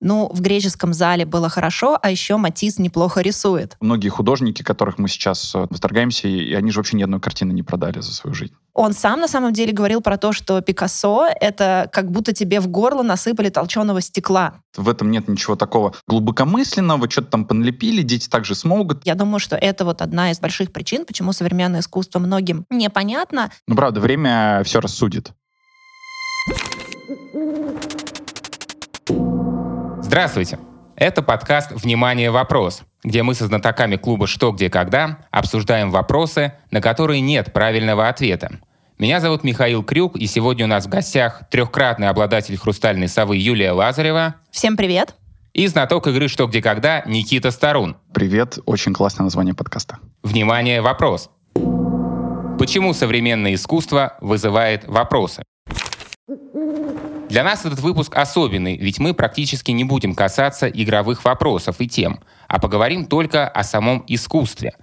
Ну, в греческом зале было хорошо, а еще Матис неплохо рисует. Многие художники, которых мы сейчас э, восторгаемся, и они же вообще ни одной картины не продали за свою жизнь. Он сам на самом деле говорил про то, что Пикассо — это как будто тебе в горло насыпали толченого стекла. В этом нет ничего такого глубокомысленного, что-то там поналепили, дети также смогут. Я думаю, что это вот одна из больших причин, почему современное искусство многим непонятно. Ну, правда, время все рассудит. Здравствуйте! Это подкаст «Внимание! Вопрос», где мы со знатоками клуба «Что, где, когда» обсуждаем вопросы, на которые нет правильного ответа. Меня зовут Михаил Крюк, и сегодня у нас в гостях трехкратный обладатель «Хрустальной совы» Юлия Лазарева. Всем привет! И знаток игры «Что, где, когда» Никита Старун. Привет, очень классное название подкаста. Внимание! Вопрос. Почему современное искусство вызывает вопросы? Для нас этот выпуск особенный, ведь мы практически не будем касаться игровых вопросов и тем, а поговорим только о самом искусстве.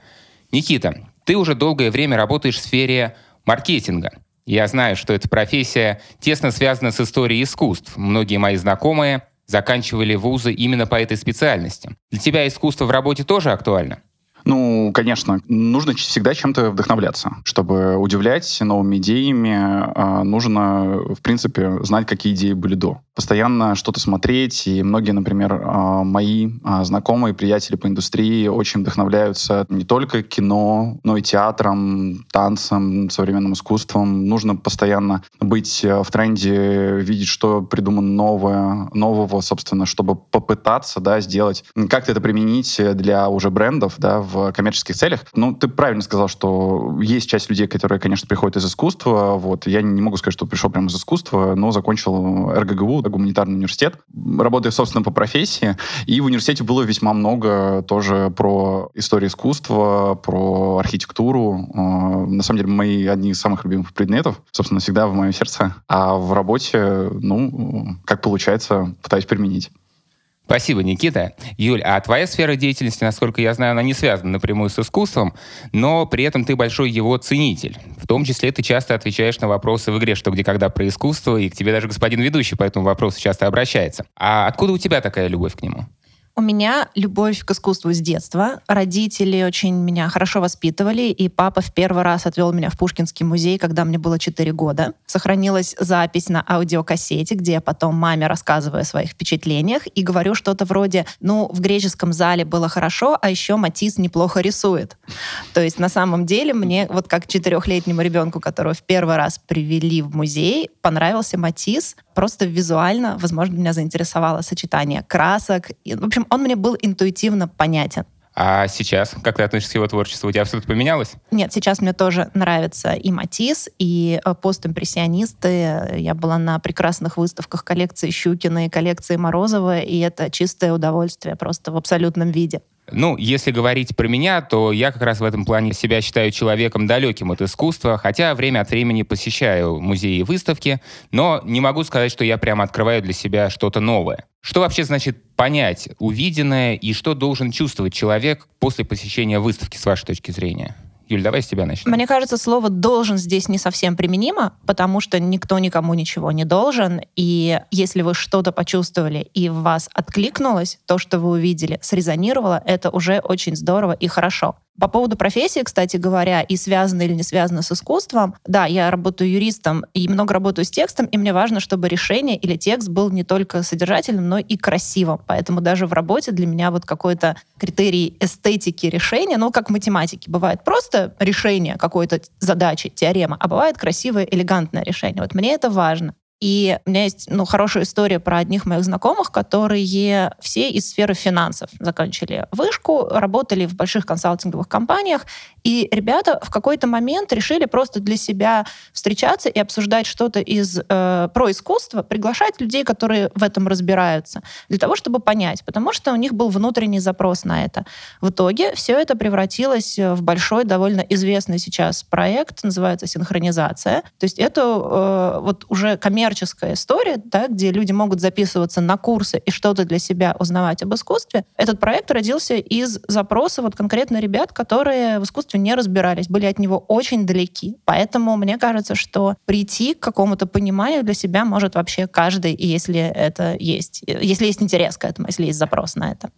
Никита, ты уже долгое время работаешь в сфере маркетинга. Я знаю, что эта профессия тесно связана с историей искусств. Многие мои знакомые заканчивали вузы именно по этой специальности. Для тебя искусство в работе тоже актуально? Ну, конечно, нужно всегда чем-то вдохновляться. Чтобы удивлять новыми идеями, а, нужно, в принципе, знать, какие идеи были до. Постоянно что-то смотреть, и многие, например, а, мои а, знакомые, приятели по индустрии очень вдохновляются не только кино, но и театром, танцем, современным искусством. Нужно постоянно быть в тренде, видеть, что придумано новое, нового, собственно, чтобы попытаться да, сделать, как-то это применить для уже брендов, да, в коммерческих целях. Ну, ты правильно сказал, что есть часть людей, которые, конечно, приходят из искусства. Вот. Я не могу сказать, что пришел прямо из искусства, но закончил РГГУ, гуманитарный университет. Работаю, собственно, по профессии. И в университете было весьма много тоже про историю искусства, про архитектуру. А, на самом деле, мои одни из самых любимых предметов, собственно, всегда в моем сердце. А в работе, ну, как получается, пытаюсь применить. Спасибо, Никита. Юль, а твоя сфера деятельности, насколько я знаю, она не связана напрямую с искусством, но при этом ты большой его ценитель. В том числе ты часто отвечаешь на вопросы в игре «Что, где, когда» про искусство, и к тебе даже господин ведущий по этому вопросу часто обращается. А откуда у тебя такая любовь к нему? У меня любовь к искусству с детства. Родители очень меня хорошо воспитывали, и папа в первый раз отвел меня в Пушкинский музей, когда мне было 4 года. Сохранилась запись на аудиокассете, где я потом маме рассказываю о своих впечатлениях и говорю что-то вроде, ну, в греческом зале было хорошо, а еще Матис неплохо рисует. То есть на самом деле мне, вот как четырехлетнему ребенку, которого в первый раз привели в музей, понравился Матис, просто визуально, возможно, меня заинтересовало сочетание красок. И, в общем, он мне был интуитивно понятен. А сейчас, как ты относишься к его творчеству, у тебя что-то поменялось? Нет, сейчас мне тоже нравится и Матис, и э, постимпрессионисты. Я была на прекрасных выставках коллекции Щукина и коллекции Морозова, и это чистое удовольствие просто в абсолютном виде. Ну, если говорить про меня, то я как раз в этом плане себя считаю человеком далеким от искусства, хотя время от времени посещаю музеи и выставки, но не могу сказать, что я прямо открываю для себя что-то новое. Что вообще значит понять увиденное и что должен чувствовать человек после посещения выставки, с вашей точки зрения? Юль, давай с тебя начнем. Мне кажется, слово «должен» здесь не совсем применимо, потому что никто никому ничего не должен. И если вы что-то почувствовали и в вас откликнулось, то, что вы увидели, срезонировало, это уже очень здорово и хорошо. По поводу профессии, кстати говоря, и связано или не связано с искусством, да, я работаю юристом и много работаю с текстом, и мне важно, чтобы решение или текст был не только содержательным, но и красивым. Поэтому даже в работе для меня вот какой-то критерий эстетики решения, ну, как в математике, бывает просто решение какой-то задачи, теоремы, а бывает красивое, элегантное решение. Вот мне это важно. И у меня есть ну, хорошая история про одних моих знакомых, которые все из сферы финансов закончили вышку, работали в больших консалтинговых компаниях, и ребята в какой-то момент решили просто для себя встречаться и обсуждать что-то из э, про искусство, приглашать людей, которые в этом разбираются, для того, чтобы понять, потому что у них был внутренний запрос на это. В итоге все это превратилось в большой, довольно известный сейчас проект, называется синхронизация. То есть это э, вот уже коммерческая коммерческая история, да, где люди могут записываться на курсы и что-то для себя узнавать об искусстве. Этот проект родился из запроса вот конкретно ребят, которые в искусстве не разбирались, были от него очень далеки. Поэтому мне кажется, что прийти к какому-то пониманию для себя может вообще каждый, если это есть, если есть интерес к этому, если есть запрос на это.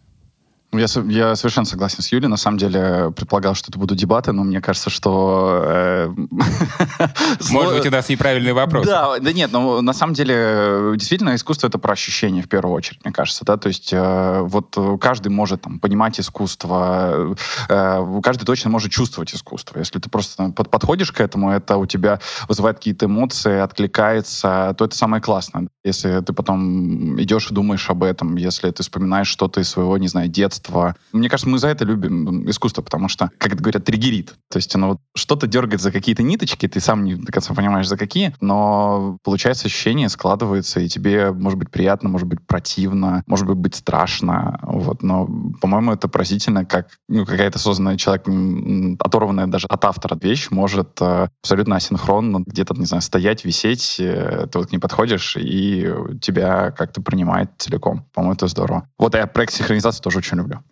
Я, я совершенно согласен с Юлей. На самом деле предполагал, что это будут дебаты, но мне кажется, что... Э, Может быть, у нас неправильный вопрос. Да, да нет, но на самом деле действительно искусство — это про ощущения в первую очередь, мне кажется. Да? То есть э, вот каждый может там, понимать искусство, э, каждый точно может чувствовать искусство. Если ты просто подходишь к этому, это у тебя вызывает какие-то эмоции, откликается, то это самое классное. Если ты потом идешь и думаешь об этом, если ты вспоминаешь что-то из своего, не знаю, детства, детства. Мне кажется, мы за это любим искусство, потому что, как это говорят, триггерит. То есть оно вот что-то дергает за какие-то ниточки, ты сам не до конца понимаешь, за какие, но получается ощущение, складывается, и тебе может быть приятно, может быть противно, может быть быть страшно. Вот. Но, по-моему, это поразительно, как ну, какая-то созданная человек, оторванная даже от автора вещь, может э, абсолютно асинхронно где-то, не знаю, стоять, висеть, э, ты вот к ней подходишь, и тебя как-то принимает целиком. По-моему, это здорово. Вот я проект синхронизации тоже очень люблю люблю.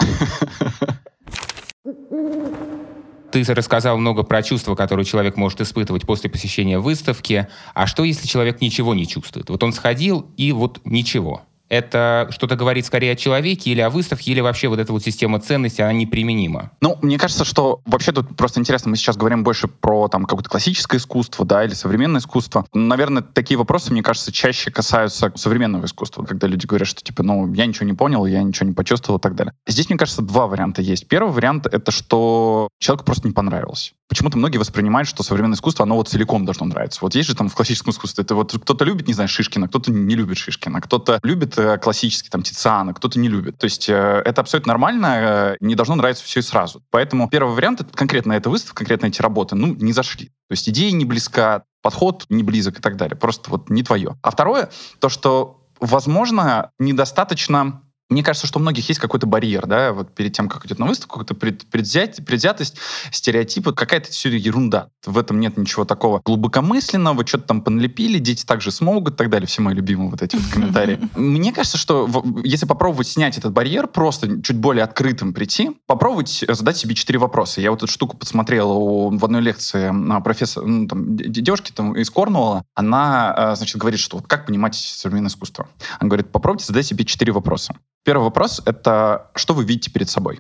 Ты рассказал много про чувства, которые человек может испытывать после посещения выставки. А что, если человек ничего не чувствует? Вот он сходил, и вот ничего это что-то говорит скорее о человеке или о выставке, или вообще вот эта вот система ценностей, она неприменима? Ну, мне кажется, что вообще тут просто интересно, мы сейчас говорим больше про там какое-то классическое искусство, да, или современное искусство. Наверное, такие вопросы, мне кажется, чаще касаются современного искусства, когда люди говорят, что типа, ну, я ничего не понял, я ничего не почувствовал и так далее. Здесь, мне кажется, два варианта есть. Первый вариант — это что человеку просто не понравилось. Почему-то многие воспринимают, что современное искусство, оно вот целиком должно нравиться. Вот есть же там в классическом искусстве, это вот кто-то любит, не знаю, Шишкина, кто-то не любит Шишкина, кто-то любит э, классический там Тициана, кто-то не любит. То есть э, это абсолютно нормально, э, не должно нравиться все и сразу. Поэтому первый вариант, это конкретно эта выставка, конкретно эти работы, ну, не зашли. То есть идея не близка, подход не близок и так далее. Просто вот не твое. А второе, то, что, возможно, недостаточно мне кажется, что у многих есть какой-то барьер, да, вот перед тем, как идет на выставку, какая-то пред, предвзять, предвзятость, стереотипы, какая-то все ерунда. В этом нет ничего такого глубокомысленного, что-то там поналепили, дети также смогут и так далее. Все мои любимые вот эти вот комментарии. Мне кажется, что если попробовать снять этот барьер, просто чуть более открытым прийти, попробовать задать себе четыре вопроса. Я вот эту штуку посмотрел в одной лекции профессора, ну, там, девушки там, из Корнуолла, она, э, значит, говорит, что вот как понимать современное искусство. Она говорит, попробуйте задать себе четыре вопроса. Первый вопрос — это что вы видите перед собой?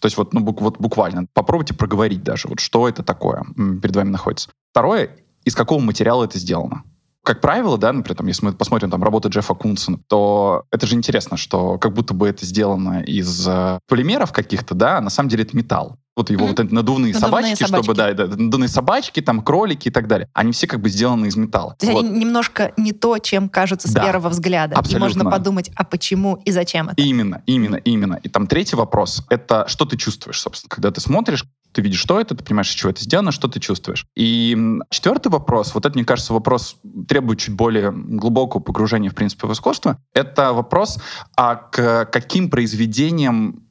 То есть вот, ну, бук, вот буквально попробуйте проговорить даже, вот что это такое перед вами находится. Второе, из какого материала это сделано? Как правило, да, например, там, если мы посмотрим там работу Джеффа Кунсона, то это же интересно, что как будто бы это сделано из э, полимеров каких-то, да, а на самом деле это металл вот его mm-hmm. вот эти надувные, надувные собачки, собачки, чтобы, да, да, надувные собачки, там, кролики и так далее, они все как бы сделаны из металла. То есть вот. они немножко не то, чем кажутся с да, первого взгляда. Абсолютно. И можно подумать, а почему и зачем это? Именно, именно, именно. И там третий вопрос, это что ты чувствуешь, собственно, когда ты смотришь, ты видишь, что это, ты понимаешь, из чего это сделано, что ты чувствуешь. И четвертый вопрос, вот это, мне кажется, вопрос требует чуть более глубокого погружения, в принципе, в искусство. Это вопрос, а к каким произведениям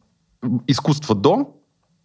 искусства до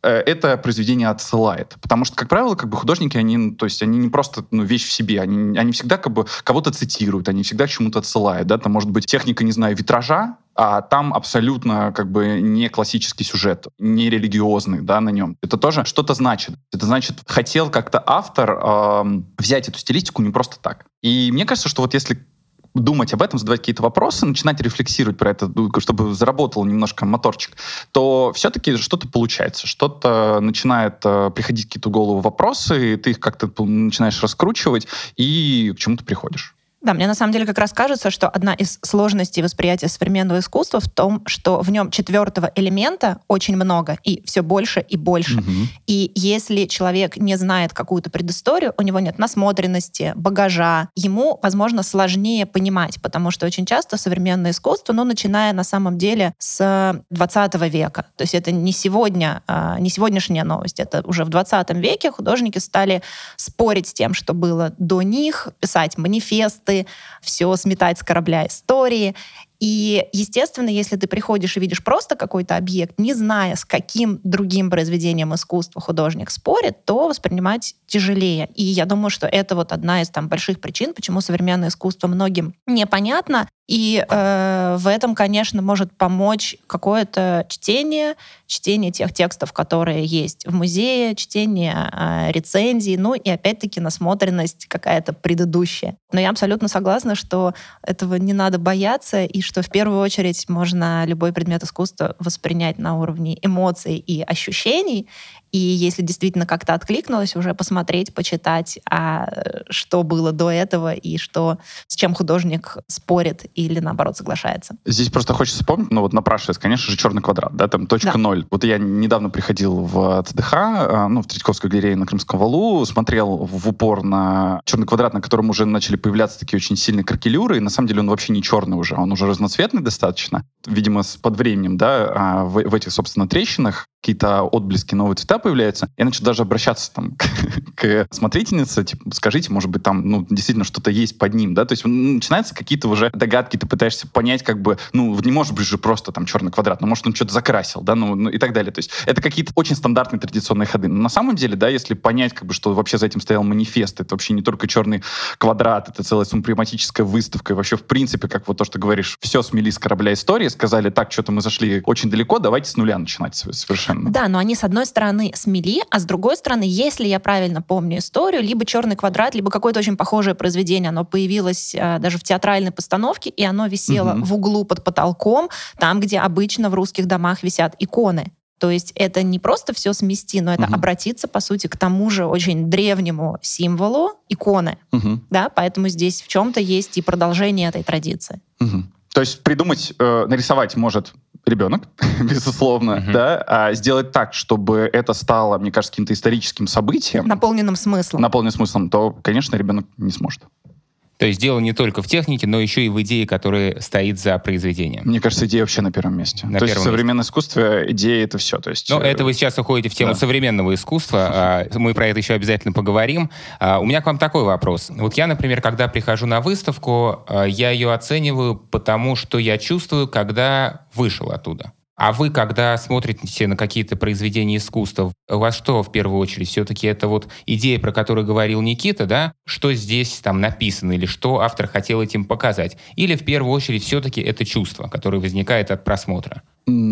это произведение отсылает. Потому что, как правило, как бы художники, они, ну, то есть они не просто ну, вещь в себе, они, они всегда как бы кого-то цитируют, они всегда чему-то отсылают. Да? Там может быть техника, не знаю, витража, а там абсолютно как бы не классический сюжет, не религиозный, да, на нем. Это тоже что-то значит. Это значит, хотел как-то автор э, взять эту стилистику не просто так. И мне кажется, что вот если думать об этом, задавать какие-то вопросы, начинать рефлексировать про это, ну, чтобы заработал немножко моторчик, то все-таки что-то получается, что-то начинает э, приходить какие-то голову вопросы, и ты их как-то начинаешь раскручивать, и к чему-то приходишь. Да, мне на самом деле как раз кажется, что одна из сложностей восприятия современного искусства в том, что в нем четвертого элемента очень много, и все больше и больше. Угу. И если человек не знает какую-то предысторию, у него нет насмотренности, багажа, ему, возможно, сложнее понимать, потому что очень часто современное искусство, ну, начиная на самом деле с 20 века, то есть это не сегодня, а, не сегодняшняя новость, это уже в 20 веке художники стали спорить с тем, что было до них, писать манифест, все сметать с корабля истории. И, естественно, если ты приходишь и видишь просто какой-то объект, не зная, с каким другим произведением искусства художник спорит, то воспринимать тяжелее. И я думаю, что это вот одна из там больших причин, почему современное искусство многим непонятно, и э, в этом, конечно, может помочь какое-то чтение, чтение тех текстов, которые есть в музее, чтение э, рецензий, ну и опять-таки насмотренность какая-то предыдущая. Но я абсолютно согласна, что этого не надо бояться, и что в первую очередь можно любой предмет искусства воспринять на уровне эмоций и ощущений, и если действительно как-то откликнулось, уже посмотреть, почитать, а что было до этого и что, с чем художник спорит или, наоборот, соглашается. Здесь просто хочется вспомнить, ну вот напрашивается, конечно же, черный квадрат, да, там точка да. ноль. Вот я недавно приходил в ЦДХ, а, ну, в Третьяковской галерее на Крымском валу, смотрел в упор на черный квадрат, на котором уже начали появляться такие очень сильные кракелюры, и на самом деле он вообще не черный уже, он уже разноцветный достаточно. Видимо, с под временем, да, а, в, в этих, собственно, трещинах какие-то отблески, новые цвета появляются. Я начал даже обращаться там к, к смотрительнице, типа, скажите, может быть, там, ну, действительно что-то есть под ним, да, то есть начинаются какие-то уже догадки, ты пытаешься понять, как бы, ну, не может быть же просто там черный квадрат, ну, может, он что-то закрасил, да, ну, ну и так далее. То есть это какие-то очень стандартные традиционные ходы. Но на самом деле, да, если понять, как бы, что вообще за этим стоял манифест, это вообще не только черный квадрат, это целая сумприматическая выставка, и вообще, в принципе, как вот то, что говоришь, все смели с корабля истории, сказали, так, что-то мы зашли очень далеко, давайте с нуля начинать совершенно совершенно. Да, но они с одной стороны смели, а с другой стороны, если я правильно помню историю, либо «Черный квадрат», либо какое-то очень похожее произведение, оно появилось а, даже в театральной постановке, и оно висело угу. в углу под потолком, там, где обычно в русских домах висят иконы. То есть это не просто все смести, но это угу. обратиться, по сути, к тому же очень древнему символу иконы. Угу. Да, поэтому здесь в чем-то есть и продолжение этой традиции. Угу. То есть придумать, э, нарисовать может ребенок, безусловно, uh-huh. да, а сделать так, чтобы это стало, мне кажется, каким-то историческим событием. Наполненным смыслом. Наполненным смыслом, то, конечно, ребенок не сможет. То есть дело не только в технике, но еще и в идее, которая стоит за произведением. Мне кажется, идея вообще на первом месте. На то есть в современном месте. искусстве идея — это все. То есть, ну, это вы сейчас уходите в тему да. современного искусства. А, мы про это еще обязательно поговорим. А, у меня к вам такой вопрос. Вот я, например, когда прихожу на выставку, а, я ее оцениваю потому, что я чувствую, когда вышел оттуда. А вы, когда смотрите на какие-то произведения искусства, у вас что в первую очередь? Все-таки это вот идея, про которую говорил Никита, да? Что здесь там написано или что автор хотел этим показать? Или в первую очередь все-таки это чувство, которое возникает от просмотра?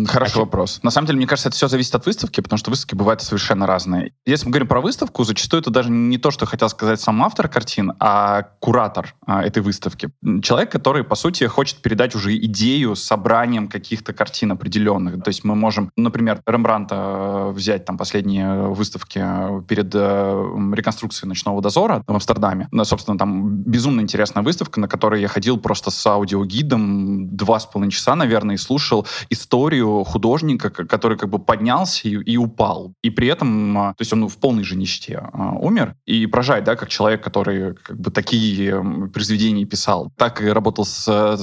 Хороший а вопрос. На самом деле, мне кажется, это все зависит от выставки, потому что выставки бывают совершенно разные. Если мы говорим про выставку, зачастую это даже не то, что хотел сказать сам автор картин, а куратор а, этой выставки. Человек, который, по сути, хочет передать уже идею с собранием каких-то картин определенных. То есть мы можем, например, Рембранта э, взять там последние выставки э, перед э, реконструкцией «Ночного дозора» в Амстердаме. Ну, собственно, там безумно интересная выставка, на которой я ходил просто с аудиогидом два с половиной часа, наверное, и слушал историю историю художника, который как бы поднялся и, и упал. И при этом, а, то есть он в полной же нищете а, умер. И поражает, да, как человек, который как бы такие произведения писал, так и работал с,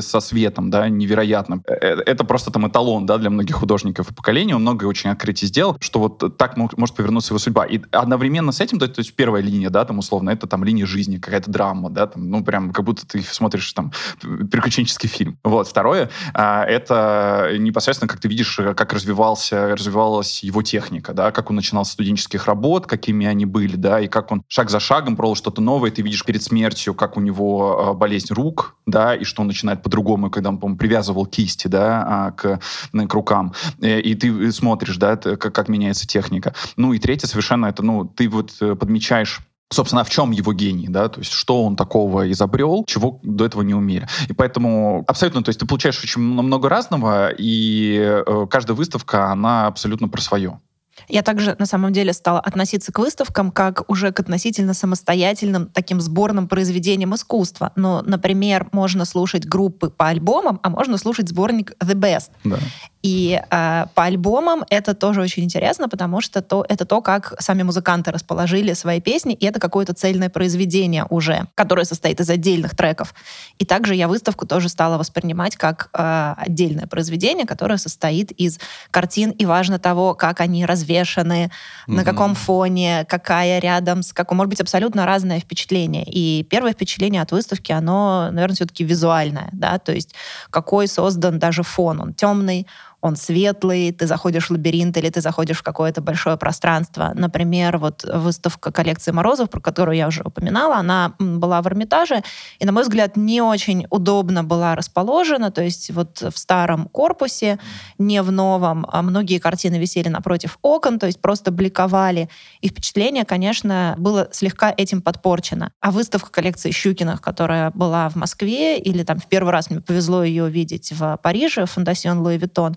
со светом, да, невероятно. Э, э, это просто там эталон, да, для многих художников и поколений. Он многое очень открытий сделал, что вот так может повернуться его судьба. И одновременно с этим, то, то есть первая линия, да, там условно, это там линия жизни, какая-то драма, да, там, ну прям как будто ты смотришь там приключенческий фильм. Вот. Второе, а, это непосредственно, как ты видишь, э, как развивался, развивалась его техника, да, как он начинал с студенческих работ, какими они были, да, и как он шаг за шагом пробовал что-то новое, ты видишь перед смертью, как у него э, болезнь рук, да, и что он начинает по-другому, когда он, по-моему, привязывал кисти, да, а, к, к рукам, э, и ты смотришь, да, как, как меняется техника. Ну и третье совершенно это, ну, ты вот подмечаешь собственно, в чем его гений, да, то есть что он такого изобрел, чего до этого не умели. И поэтому абсолютно, то есть ты получаешь очень много разного, и э, каждая выставка, она абсолютно про свое. Я также, на самом деле, стала относиться к выставкам как уже к относительно самостоятельным таким сборным произведениям искусства. Ну, например, можно слушать группы по альбомам, а можно слушать сборник The Best. Да. И э, по альбомам это тоже очень интересно, потому что то, это то, как сами музыканты расположили свои песни, и это какое-то цельное произведение уже, которое состоит из отдельных треков. И также я выставку тоже стала воспринимать как э, отдельное произведение, которое состоит из картин, и важно того, как они развешаны, mm-hmm. на каком фоне, какая рядом с каком. Может быть, абсолютно разное впечатление. И первое впечатление от выставки, оно, наверное, все-таки визуальное, да, то есть какой создан даже фон. Он темный, он светлый, ты заходишь в лабиринт или ты заходишь в какое-то большое пространство. Например, вот выставка коллекции Морозов, про которую я уже упоминала, она была в Эрмитаже, и, на мой взгляд, не очень удобно была расположена, то есть вот в старом корпусе, не в новом, а многие картины висели напротив окон, то есть просто бликовали, и впечатление, конечно, было слегка этим подпорчено. А выставка коллекции Щукиных, которая была в Москве, или там в первый раз мне повезло ее увидеть в Париже, Фондасьон Луи Виттон,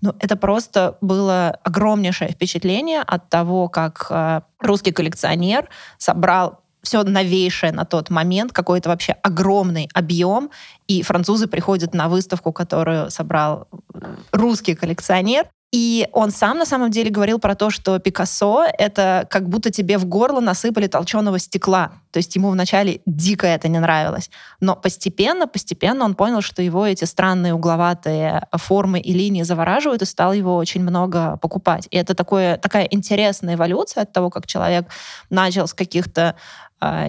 ну, это просто было огромнейшее впечатление от того, как э, русский коллекционер собрал все новейшее на тот момент, какой-то вообще огромный объем, и французы приходят на выставку, которую собрал э, русский коллекционер, и он сам на самом деле говорил про то, что Пикассо — это как будто тебе в горло насыпали толченого стекла. То есть ему вначале дико это не нравилось. Но постепенно, постепенно он понял, что его эти странные угловатые формы и линии завораживают, и стал его очень много покупать. И это такое, такая интересная эволюция от того, как человек начал с каких-то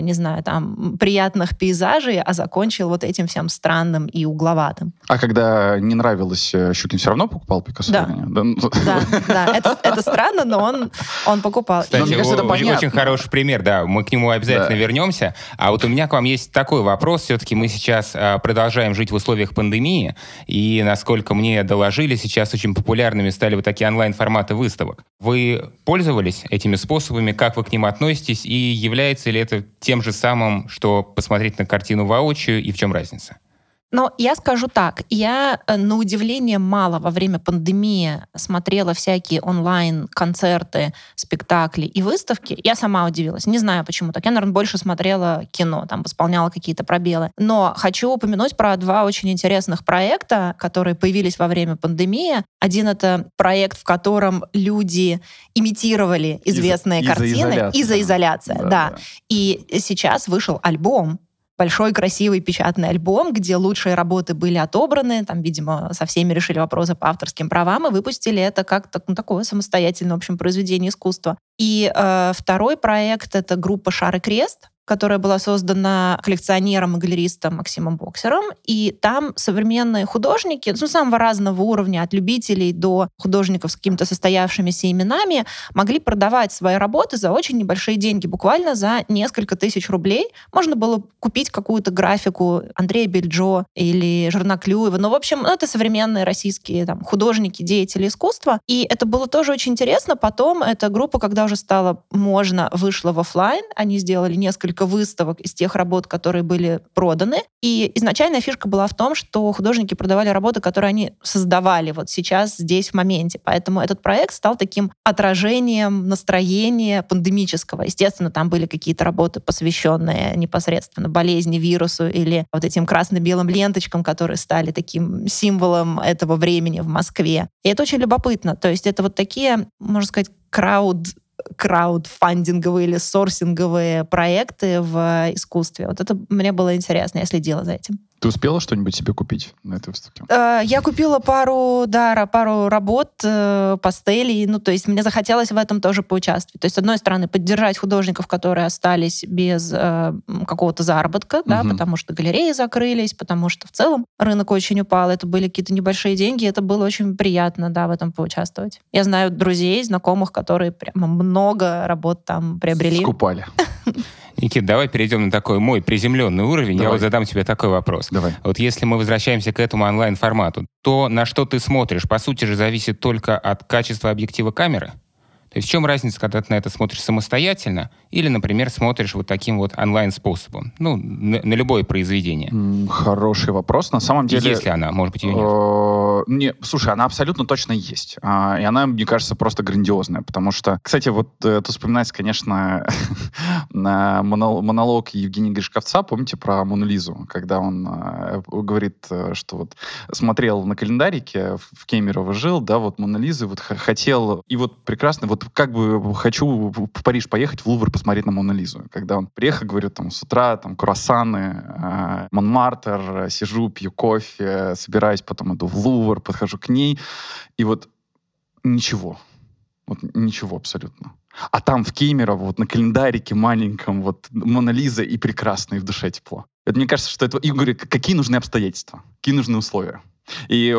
не знаю, там, приятных пейзажей, а закончил вот этим всем странным и угловатым. А когда не нравилось э, Щукин, все равно покупал Пикассо? Да. Да, ну, да, да. Это, это странно, но он, он покупал. Кстати, мне кажется, это очень, очень хороший пример, да, мы к нему обязательно да. вернемся. А вот у меня к вам есть такой вопрос. Все-таки мы сейчас а, продолжаем жить в условиях пандемии, и, насколько мне доложили, сейчас очень популярными стали вот такие онлайн-форматы выставок. Вы пользовались этими способами? Как вы к ним относитесь? И является ли это тем же самым, что посмотреть на картину воочию, и в чем разница? Но я скажу так, я э, на удивление мало во время пандемии смотрела всякие онлайн-концерты, спектакли и выставки. Я сама удивилась. Не знаю, почему так. Я, наверное, больше смотрела кино, там восполняла какие-то пробелы. Но хочу упомянуть про два очень интересных проекта, которые появились во время пандемии. Один — это проект, в котором люди имитировали известные из, картины. Изоизоляция. Да, да. да. И сейчас вышел альбом большой красивый печатный альбом, где лучшие работы были отобраны, там, видимо, со всеми решили вопросы по авторским правам и выпустили это как ну, такое самостоятельное, в общем, произведение искусства. И э, второй проект — это группа «Шар и крест», которая была создана коллекционером и галеристом Максимом Боксером. И там современные художники, ну, самого разного уровня, от любителей до художников с какими-то состоявшимися именами, могли продавать свои работы за очень небольшие деньги, буквально за несколько тысяч рублей. Можно было купить какую-то графику Андрея Бельджо или Жерна Клюева. Ну, в общем, ну, это современные российские там, художники, деятели искусства. И это было тоже очень интересно. Потом эта группа, когда уже стало можно, вышла в офлайн. Они сделали несколько несколько выставок из тех работ, которые были проданы. И изначальная фишка была в том, что художники продавали работы, которые они создавали вот сейчас, здесь, в моменте. Поэтому этот проект стал таким отражением настроения пандемического. Естественно, там были какие-то работы, посвященные непосредственно болезни, вирусу или вот этим красно-белым ленточкам, которые стали таким символом этого времени в Москве. И это очень любопытно. То есть это вот такие, можно сказать, крауд краудфандинговые или сорсинговые проекты в искусстве. Вот это мне было интересно, я следила за этим. Ты успела что-нибудь себе купить на этой выставке? Э, я купила пару, да, пару работ, э, пастелей. Ну, то есть мне захотелось в этом тоже поучаствовать. То есть, с одной стороны, поддержать художников, которые остались без э, какого-то заработка, угу. да, потому что галереи закрылись, потому что в целом рынок очень упал. Это были какие-то небольшие деньги. Это было очень приятно, да, в этом поучаствовать. Я знаю друзей, знакомых, которые прямо много работ там приобрели. Скупали. Никит, давай перейдем на такой мой приземленный уровень. Давай. Я вот задам тебе такой вопрос. Давай. Вот если мы возвращаемся к этому онлайн-формату, то на что ты смотришь, по сути же, зависит только от качества объектива камеры? То есть в чем разница, когда ты на это смотришь самостоятельно или, например, смотришь вот таким вот онлайн-способом? Ну, на, на любое произведение. Хороший вопрос. На самом деле... Есть ли она? Может быть, ее нет? Э, не, слушай, она абсолютно точно есть. А, и она, мне кажется, просто грандиозная. Потому что, кстати, вот э, тут вспоминается, конечно, монолог Евгения Гришковца, помните, про Мону Лизу, когда он э, говорит, что вот смотрел на календарике, в Кемерово жил, да, вот Мона Лизы, вот хотел, и вот прекрасно, вот как бы хочу в Париж поехать, в Лувр посмотреть на Мону Лизу. Когда он приехал, говорю, там, с утра, там, круассаны, э, Монмартр, сижу, пью кофе, собираюсь, потом иду в Лувр, подхожу к ней, и вот ничего. Вот ничего абсолютно. А там в Кемерово, вот на календарике маленьком, вот Мона Лиза и прекрасно, и в душе тепло. Это мне кажется, что это... И говорю, какие нужны обстоятельства, какие нужны условия. И,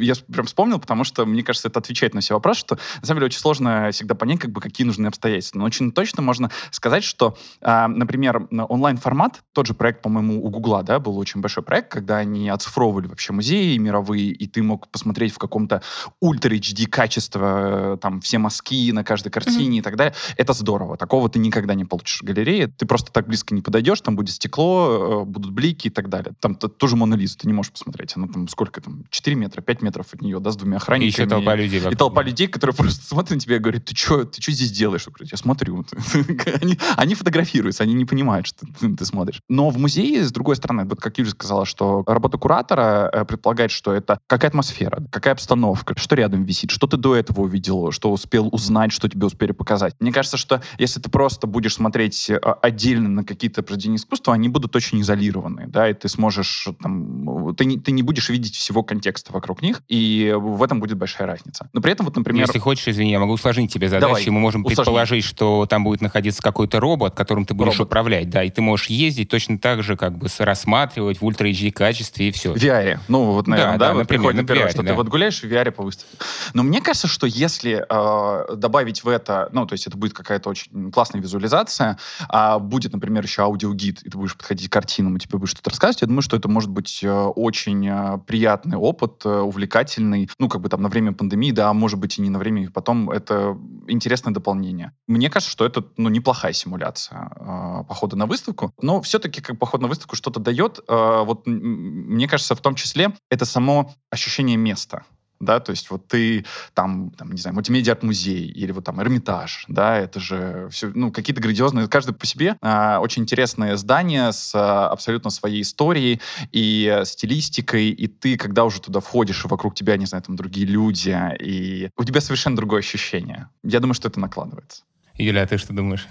я прям вспомнил, потому что, мне кажется, это отвечает на все вопросы, что, на самом деле, очень сложно всегда понять, как бы, какие нужны обстоятельства. Но очень точно можно сказать, что, а, например, онлайн-формат, тот же проект, по-моему, у Гугла, да, был очень большой проект, когда они оцифровывали вообще музеи мировые, и ты мог посмотреть в каком-то ультра HD качество, там, все мазки на каждой картине mm-hmm. и так далее. Это здорово. Такого ты никогда не получишь в галерее. Ты просто так близко не подойдешь, там будет стекло, э, будут блики и так далее. Там тоже Мона ты не можешь посмотреть. Она там сколько там, 4 метра, 5 метров от нее, да, с двумя охранниками. И еще толпа людей. И толпа людей, которые просто смотрят на тебя и говорят, ты что ты что здесь делаешь? Я, говорю, я смотрю. они, они фотографируются, они не понимают, что ты, ты смотришь. Но в музее, с другой стороны, вот как Юля сказала, что работа куратора э, предполагает, что это какая атмосфера, какая обстановка, что рядом висит, что ты до этого увидел, что успел узнать, что тебе успели показать. Мне кажется, что если ты просто будешь смотреть э, отдельно на какие-то произведения искусства, они будут очень изолированы, да, и ты сможешь, там, ты не, ты не будешь видеть всего контекста вокруг них, и в этом будет большая разница. Но при этом вот, например... Если хочешь, извини, я могу усложнить тебе задачу, Давай, мы можем усложни. предположить, что там будет находиться какой-то робот, которым ты будешь робот. управлять, да, и ты можешь ездить точно так же, как бы рассматривать в ультра HD качестве и все. В VR. Ну, вот, наверное, да, да, да вот например, на первое, VR, что да. ты вот гуляешь в VR по выставке. Но мне кажется, что если э, добавить в это, ну, то есть это будет какая-то очень классная визуализация, а будет, например, еще аудиогид, и ты будешь подходить к картинам, и тебе будешь что-то рассказывать, я думаю, что это может быть э, очень приятный опыт, э, увлекательный, ну, как бы там на время пандемии, да, может быть и не на время, потом это интересное дополнение. Мне кажется, что это, ну, неплохая симуляция э, похода на выставку, но все-таки как поход на выставку что-то дает. Э, вот мне кажется, в том числе это само ощущение места да, то есть вот ты там, там не знаю, мультимедиа арт-музей или вот там Эрмитаж, да, это же все, ну, какие-то грандиозные, каждый по себе а, очень интересное здание с а, абсолютно своей историей и а, стилистикой, и ты, когда уже туда входишь, и вокруг тебя, не знаю, там другие люди, и у тебя совершенно другое ощущение. Я думаю, что это накладывается. Юля, а ты что думаешь?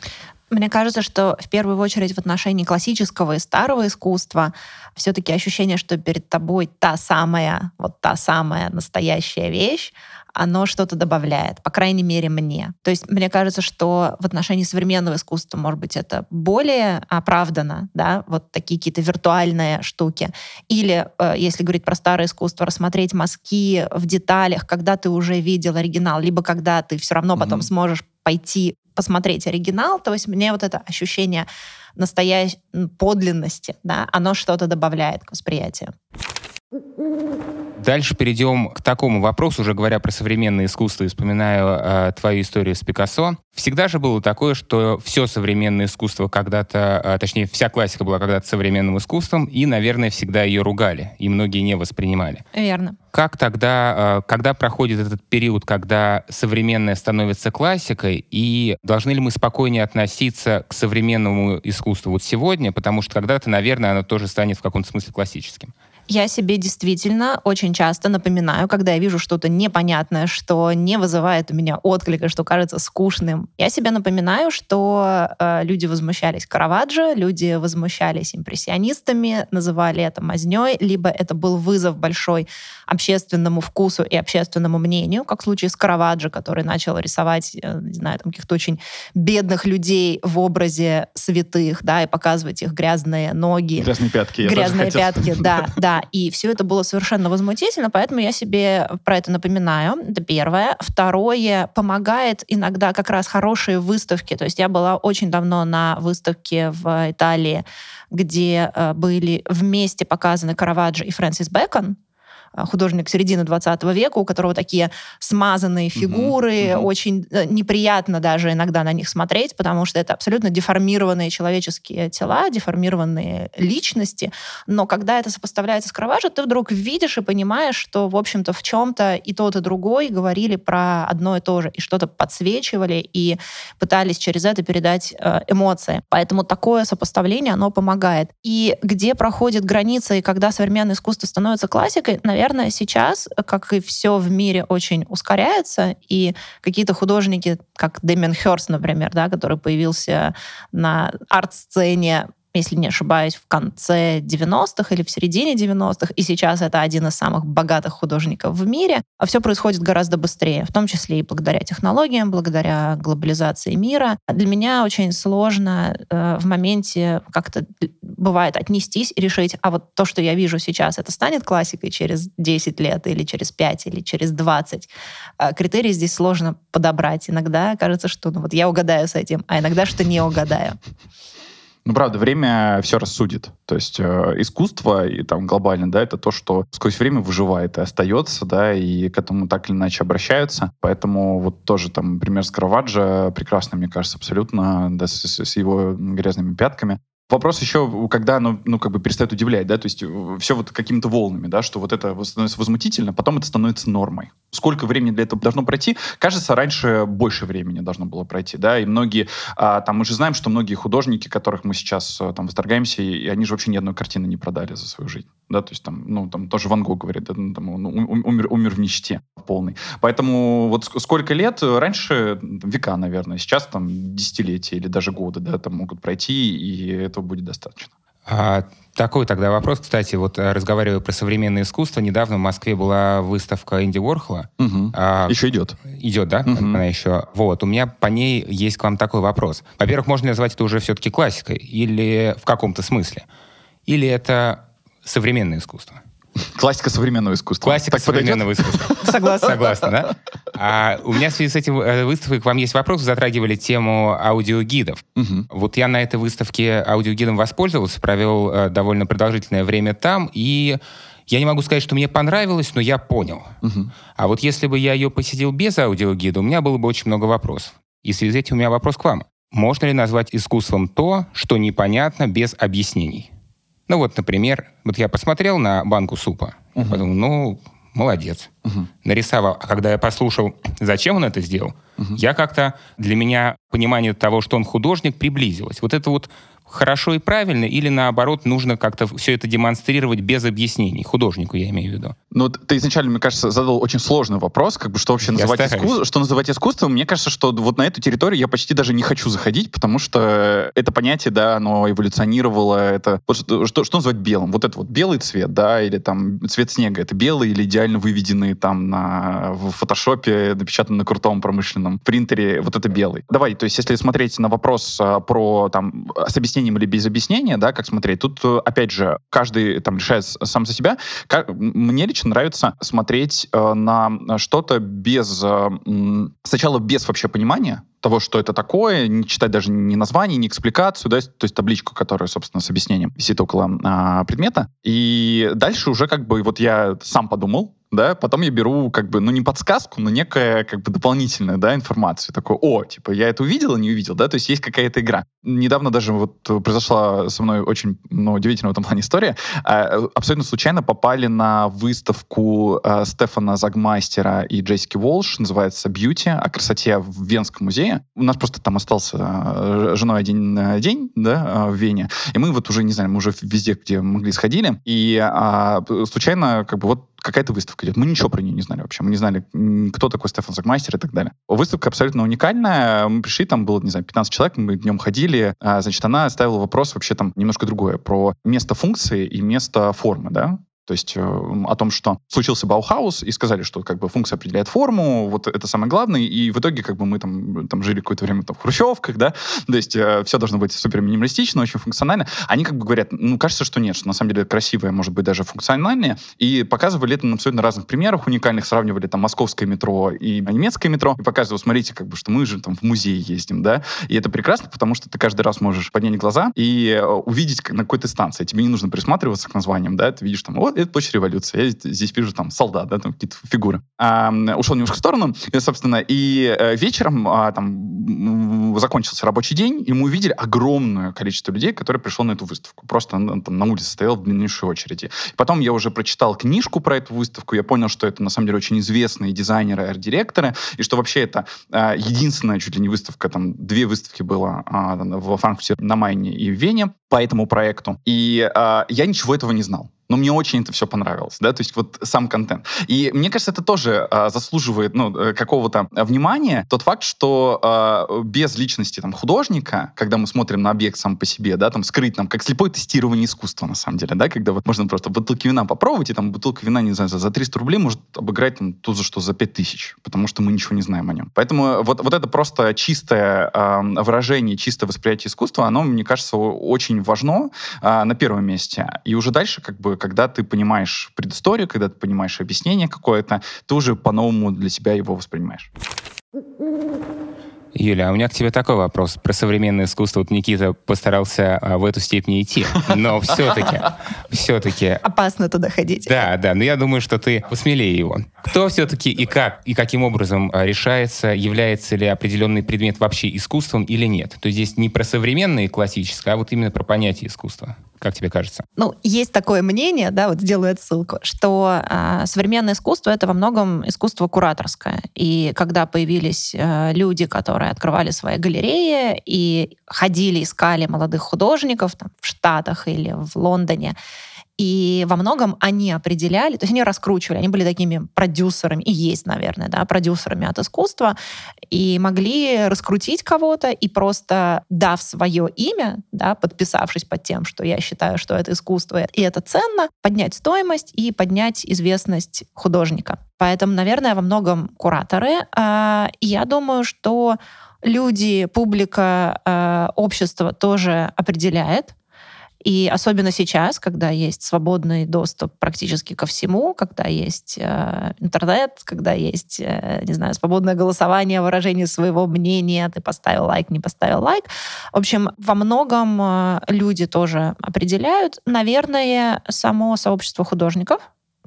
Мне кажется, что в первую очередь в отношении классического и старого искусства все-таки ощущение, что перед тобой та самая, вот та самая настоящая вещь, оно что-то добавляет, по крайней мере, мне. То есть мне кажется, что в отношении современного искусства, может быть, это более оправдано, да, вот такие какие-то виртуальные штуки. Или, э, если говорить про старое искусство, рассмотреть мазки в деталях, когда ты уже видел оригинал, либо когда ты все равно потом mm-hmm. сможешь пойти посмотреть оригинал, то есть мне вот это ощущение настоящей подлинности, да, оно что-то добавляет к восприятию. Дальше перейдем к такому вопросу, уже говоря про современное искусство и вспоминаю э, твою историю с Пикассо. Всегда же было такое, что все современное искусство когда-то, э, точнее, вся классика была когда-то современным искусством, и, наверное, всегда ее ругали, и многие не воспринимали. Верно. Как тогда, э, когда проходит этот период, когда современное становится классикой, и должны ли мы спокойнее относиться к современному искусству вот сегодня, потому что когда-то, наверное, оно тоже станет в каком-то смысле классическим? Я себе действительно очень часто напоминаю, когда я вижу что-то непонятное, что не вызывает у меня отклика, что кажется скучным. Я себе напоминаю, что э, люди возмущались Караваджо, люди возмущались импрессионистами, называли это мазней, либо это был вызов большой общественному вкусу и общественному мнению, как в случае с Караваджо, который начал рисовать, э, не знаю, там каких-то очень бедных людей в образе святых, да, и показывать их грязные ноги. Грязные пятки. Грязные пятки, да, да и все это было совершенно возмутительно, поэтому я себе про это напоминаю. Это первое. Второе, помогает иногда как раз хорошие выставки. То есть я была очень давно на выставке в Италии, где э, были вместе показаны Караваджо и Фрэнсис Бэкон, художник середины 20 века, у которого такие смазанные фигуры, mm-hmm. очень э, неприятно даже иногда на них смотреть, потому что это абсолютно деформированные человеческие тела, деформированные личности. Но когда это сопоставляется с Караваджо, ты вдруг видишь и понимаешь, что, в общем-то, в чем-то и тот, и другой говорили про одно и то же, и что-то подсвечивали, и пытались через это передать э, эмоции. Поэтому такое сопоставление, оно помогает. И где проходит граница, и когда современное искусство становится классикой, наверное, сейчас, как и все в мире, очень ускоряется, и какие-то художники, как Дэмиан Хёрст, например, да, который появился на арт-сцене если не ошибаюсь, в конце 90-х или в середине 90-х, и сейчас это один из самых богатых художников в мире, а все происходит гораздо быстрее, в том числе и благодаря технологиям, благодаря глобализации мира. Для меня очень сложно э, в моменте как-то бывает отнестись и решить, а вот то, что я вижу сейчас, это станет классикой через 10 лет или через 5 или через 20. Э, критерии здесь сложно подобрать. Иногда кажется, что ну, вот я угадаю с этим, а иногда что не угадаю. Ну, правда, время все рассудит. То есть э, искусство и там глобально, да, это то, что сквозь время выживает и остается, да, и к этому так или иначе обращаются. Поэтому вот тоже там пример с Караваджо прекрасный, мне кажется, абсолютно, да, с, с его грязными пятками. Вопрос еще, когда оно, ну, как бы перестает удивлять, да, то есть э, все вот какими-то волнами, да, что вот это становится возмутительно, потом это становится нормой. Сколько времени для этого должно пройти? Кажется, раньше больше времени должно было пройти, да, и многие, а, там, мы же знаем, что многие художники, которых мы сейчас а, там восторгаемся, и, и они же вообще ни одной картины не продали за свою жизнь, да, то есть там, ну, там тоже Ван Гог говорит, да, ну, там, он умер, умер в нищете полной. Поэтому вот сколько лет, раньше века, наверное, сейчас там десятилетия или даже годы, да, там могут пройти, и это этого будет достаточно. А, такой тогда вопрос, кстати, вот э, разговаривая про современное искусство, недавно в Москве была выставка Инди Уорхола. Угу. А, еще идет. Идет, да? Угу. Она еще. Вот, у меня по ней есть к вам такой вопрос. Во-первых, можно назвать это уже все-таки классикой? Или в каком-то смысле? Или это современное искусство? Классика современного искусства. Классика так современного подойдет? искусства. Согласна. Согласна, да? А у меня в связи с этим э, выставкой к вам есть вопрос. Затрагивали тему аудиогидов. Угу. Вот я на этой выставке аудиогидом воспользовался, провел э, довольно продолжительное время там, и я не могу сказать, что мне понравилось, но я понял. Угу. А вот если бы я ее посетил без аудиогида, у меня было бы очень много вопросов. И в связи с этим у меня вопрос к вам. Можно ли назвать искусством то, что непонятно без объяснений? Ну вот, например, вот я посмотрел на банку супа, uh-huh. подумал, ну, молодец. Uh-huh. Нарисовал. А когда я послушал, зачем он это сделал, uh-huh. я как-то, для меня понимание того, что он художник, приблизилось. Вот это вот хорошо и правильно, или наоборот, нужно как-то все это демонстрировать без объяснений, художнику я имею в виду? Ну, ты изначально, мне кажется, задал очень сложный вопрос, как бы, что вообще называть искусством, что называть искусством. Мне кажется, что вот на эту территорию я почти даже не хочу заходить, потому что это понятие, да, оно эволюционировало, это... Вот что, что, что называть белым? Вот это вот белый цвет, да, или там цвет снега, это белый или идеально выведенный там на, в фотошопе, напечатанный на крутом промышленном принтере, вот это белый. Давай, то есть если смотреть на вопрос а, про там с объяснением объяснением или без объяснения, да, как смотреть. Тут, э, опять же, каждый там решает сам за себя. Как, мне лично нравится смотреть э, на что-то без... Э, сначала без вообще понимания, того, что это такое, не читать даже ни название, ни экспликацию, да, то есть табличку, которая, собственно, с объяснением висит около а, предмета. И дальше уже как бы вот я сам подумал, да, потом я беру как бы, ну, не подсказку, но некая как бы дополнительная, да, информацию. Такой, о, типа, я это увидел, не увидел, да, то есть есть какая-то игра. Недавно даже вот произошла со мной очень, ну, удивительная в этом плане история. А, абсолютно случайно попали на выставку а, Стефана Загмастера и Джессики Волш, называется «Бьюти», о красоте в Венском музее. У нас просто там остался а, женой один день, да, в Вене, и мы вот уже, не знаю, мы уже везде, где могли, сходили, и случайно как бы вот какая-то выставка идет. Мы ничего про нее не знали вообще. Мы не знали, кто такой Стефан Загмастер и так далее. Выставка абсолютно уникальная. Мы пришли, там было, не знаю, 15 человек, мы днем ходили. А, значит, она ставила вопрос вообще там немножко другое, про место функции и место формы, да. То есть э, о том, что случился Баухаус, и сказали, что как бы функция определяет форму, вот это самое главное, и в итоге как бы мы там, там жили какое-то время там, в хрущевках, да, то есть э, все должно быть супер минималистично, очень функционально. Они как бы говорят, ну, кажется, что нет, что на самом деле красивое может быть даже функциональнее, и показывали это на абсолютно разных примерах уникальных, сравнивали там московское метро и немецкое метро, и показывали, смотрите, как бы, что мы же там в музей ездим, да, и это прекрасно, потому что ты каждый раз можешь поднять глаза и э, увидеть на какой-то станции, тебе не нужно присматриваться к названиям, да, ты видишь там, вот, это площадь революции. Я здесь вижу там солдат, да, там какие-то фигуры. А, ушел немножко в сторону, и, собственно, и э, вечером а, там закончился рабочий день, и мы увидели огромное количество людей, которые пришло на эту выставку. Просто там, на улице стоял в длиннейшей очереди. Потом я уже прочитал книжку про эту выставку, я понял, что это на самом деле очень известные дизайнеры, арт-директоры, и что вообще это а, единственная чуть ли не выставка, там две выставки было а, во Франкфурте на Майне и в Вене по этому проекту. И а, я ничего этого не знал но мне очень это все понравилось, да, то есть вот сам контент. И мне кажется, это тоже э, заслуживает, ну, э, какого-то внимания, тот факт, что э, без личности там художника, когда мы смотрим на объект сам по себе, да, там скрыть там, как слепое тестирование искусства, на самом деле, да, когда вот можно просто бутылки вина попробовать, и там бутылка вина, не знаю, за, за 300 рублей может обыграть там ту за что за 5000, потому что мы ничего не знаем о нем. Поэтому вот, вот это просто чистое э, выражение, чистое восприятие искусства, оно, мне кажется, очень важно э, на первом месте. И уже дальше как бы когда ты понимаешь предысторию, когда ты понимаешь объяснение какое-то, ты уже по-новому для себя его воспринимаешь. Юля, а у меня к тебе такой вопрос. Про современное искусство вот Никита постарался а, в эту степень идти, но все-таки, все-таки... Опасно туда ходить. Да, да, но я думаю, что ты посмелее его. Кто все-таки и как, и каким образом а, решается, является ли определенный предмет вообще искусством или нет? То есть здесь не про современное и классическое, а вот именно про понятие искусства. Как тебе кажется? Ну, есть такое мнение, да, вот сделаю отсылку, что э, современное искусство это во многом искусство кураторское. И когда появились э, люди, которые открывали свои галереи и ходили, искали молодых художников там, в Штатах или в Лондоне, и во многом они определяли, то есть они раскручивали, они были такими продюсерами, и есть, наверное, да, продюсерами от искусства, и могли раскрутить кого-то и просто дав свое имя, да, подписавшись под тем, что я считаю, что это искусство, и это ценно, поднять стоимость и поднять известность художника. Поэтому, наверное, во многом кураторы. А, я думаю, что люди, публика, а, общество тоже определяет, и особенно сейчас, когда есть свободный доступ практически ко всему, когда есть э, интернет, когда есть, э, не знаю, свободное голосование, выражение своего мнения, ты поставил лайк, не поставил лайк. В общем, во многом э, люди тоже определяют. Наверное, само сообщество художников,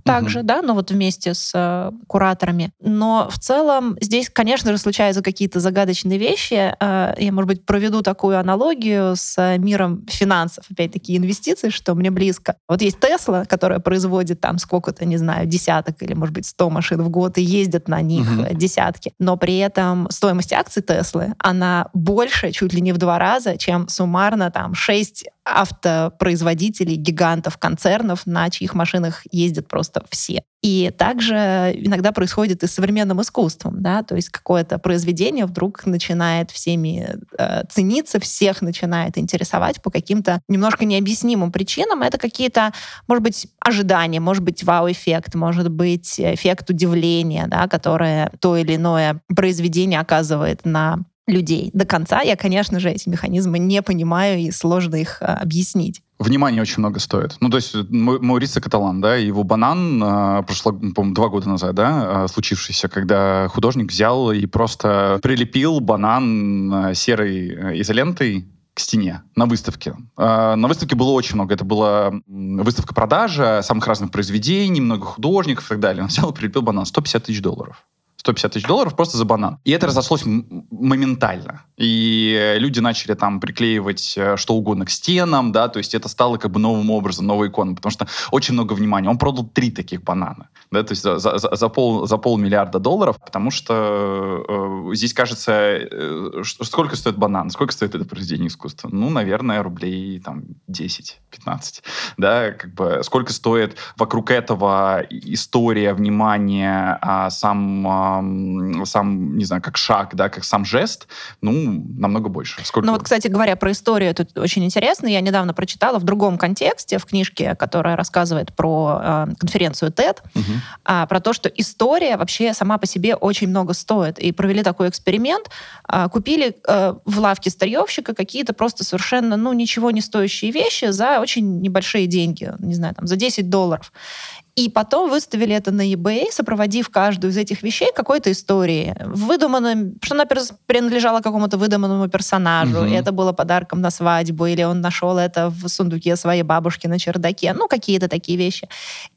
также, угу. да, но вот вместе с э, кураторами. Но в целом здесь, конечно же, случаются какие-то загадочные вещи. Э, я, может быть, проведу такую аналогию с миром финансов, опять-таки инвестиций, что мне близко. Вот есть Тесла, которая производит там сколько-то, не знаю, десяток или, может быть, сто машин в год и ездят на них угу. десятки. Но при этом стоимость акций Теслы, она больше, чуть ли не в два раза, чем суммарно там шесть автопроизводителей, гигантов, концернов, на чьих машинах ездят просто все. И также иногда происходит и с современным искусством, да, то есть какое-то произведение вдруг начинает всеми э, цениться, всех начинает интересовать по каким-то немножко необъяснимым причинам. Это какие-то, может быть, ожидания, может быть, вау-эффект, может быть, эффект удивления, да, которое то или иное произведение оказывает на людей. До конца я, конечно же, эти механизмы не понимаю и сложно их а, объяснить. Внимание очень много стоит. Ну, то есть Маурица Каталан, да, его банан э, прошло, по-моему, два года назад, да, э, случившийся, когда художник взял и просто прилепил банан серой изолентой к стене на выставке. Э, на выставке было очень много. Это была выставка продажа самых разных произведений, много художников и так далее. Он взял и прилепил банан. 150 тысяч долларов. 150 тысяч долларов просто за банан. И это разошлось моментально. И люди начали там приклеивать э, что угодно к стенам, да, то есть это стало как бы новым образом, новой иконой, потому что очень много внимания. Он продал три таких банана, да, то есть за, за, за, пол, за полмиллиарда долларов, потому что э, здесь кажется, э, сколько стоит банан, сколько стоит это произведение искусства? Ну, наверное, рублей там 10-15, да, как бы сколько стоит вокруг этого история, внимание, а сам сам, не знаю, как шаг, да, как сам жест, ну, намного больше. Сколько... Ну вот, кстати говоря, про историю тут очень интересно. Я недавно прочитала в другом контексте, в книжке, которая рассказывает про э, конференцию TED, угу. э, про то, что история вообще сама по себе очень много стоит. И провели такой эксперимент. Э, купили э, в лавке старьевщика какие-то просто совершенно, ну, ничего не стоящие вещи за очень небольшие деньги. Не знаю, там, за 10 долларов. И потом выставили это на eBay, сопроводив каждую из этих вещей какой-то историей. Выдуманной, что она принадлежала какому-то выдуманному персонажу, угу. и это было подарком на свадьбу, или он нашел это в сундуке своей бабушки на чердаке. Ну, какие-то такие вещи.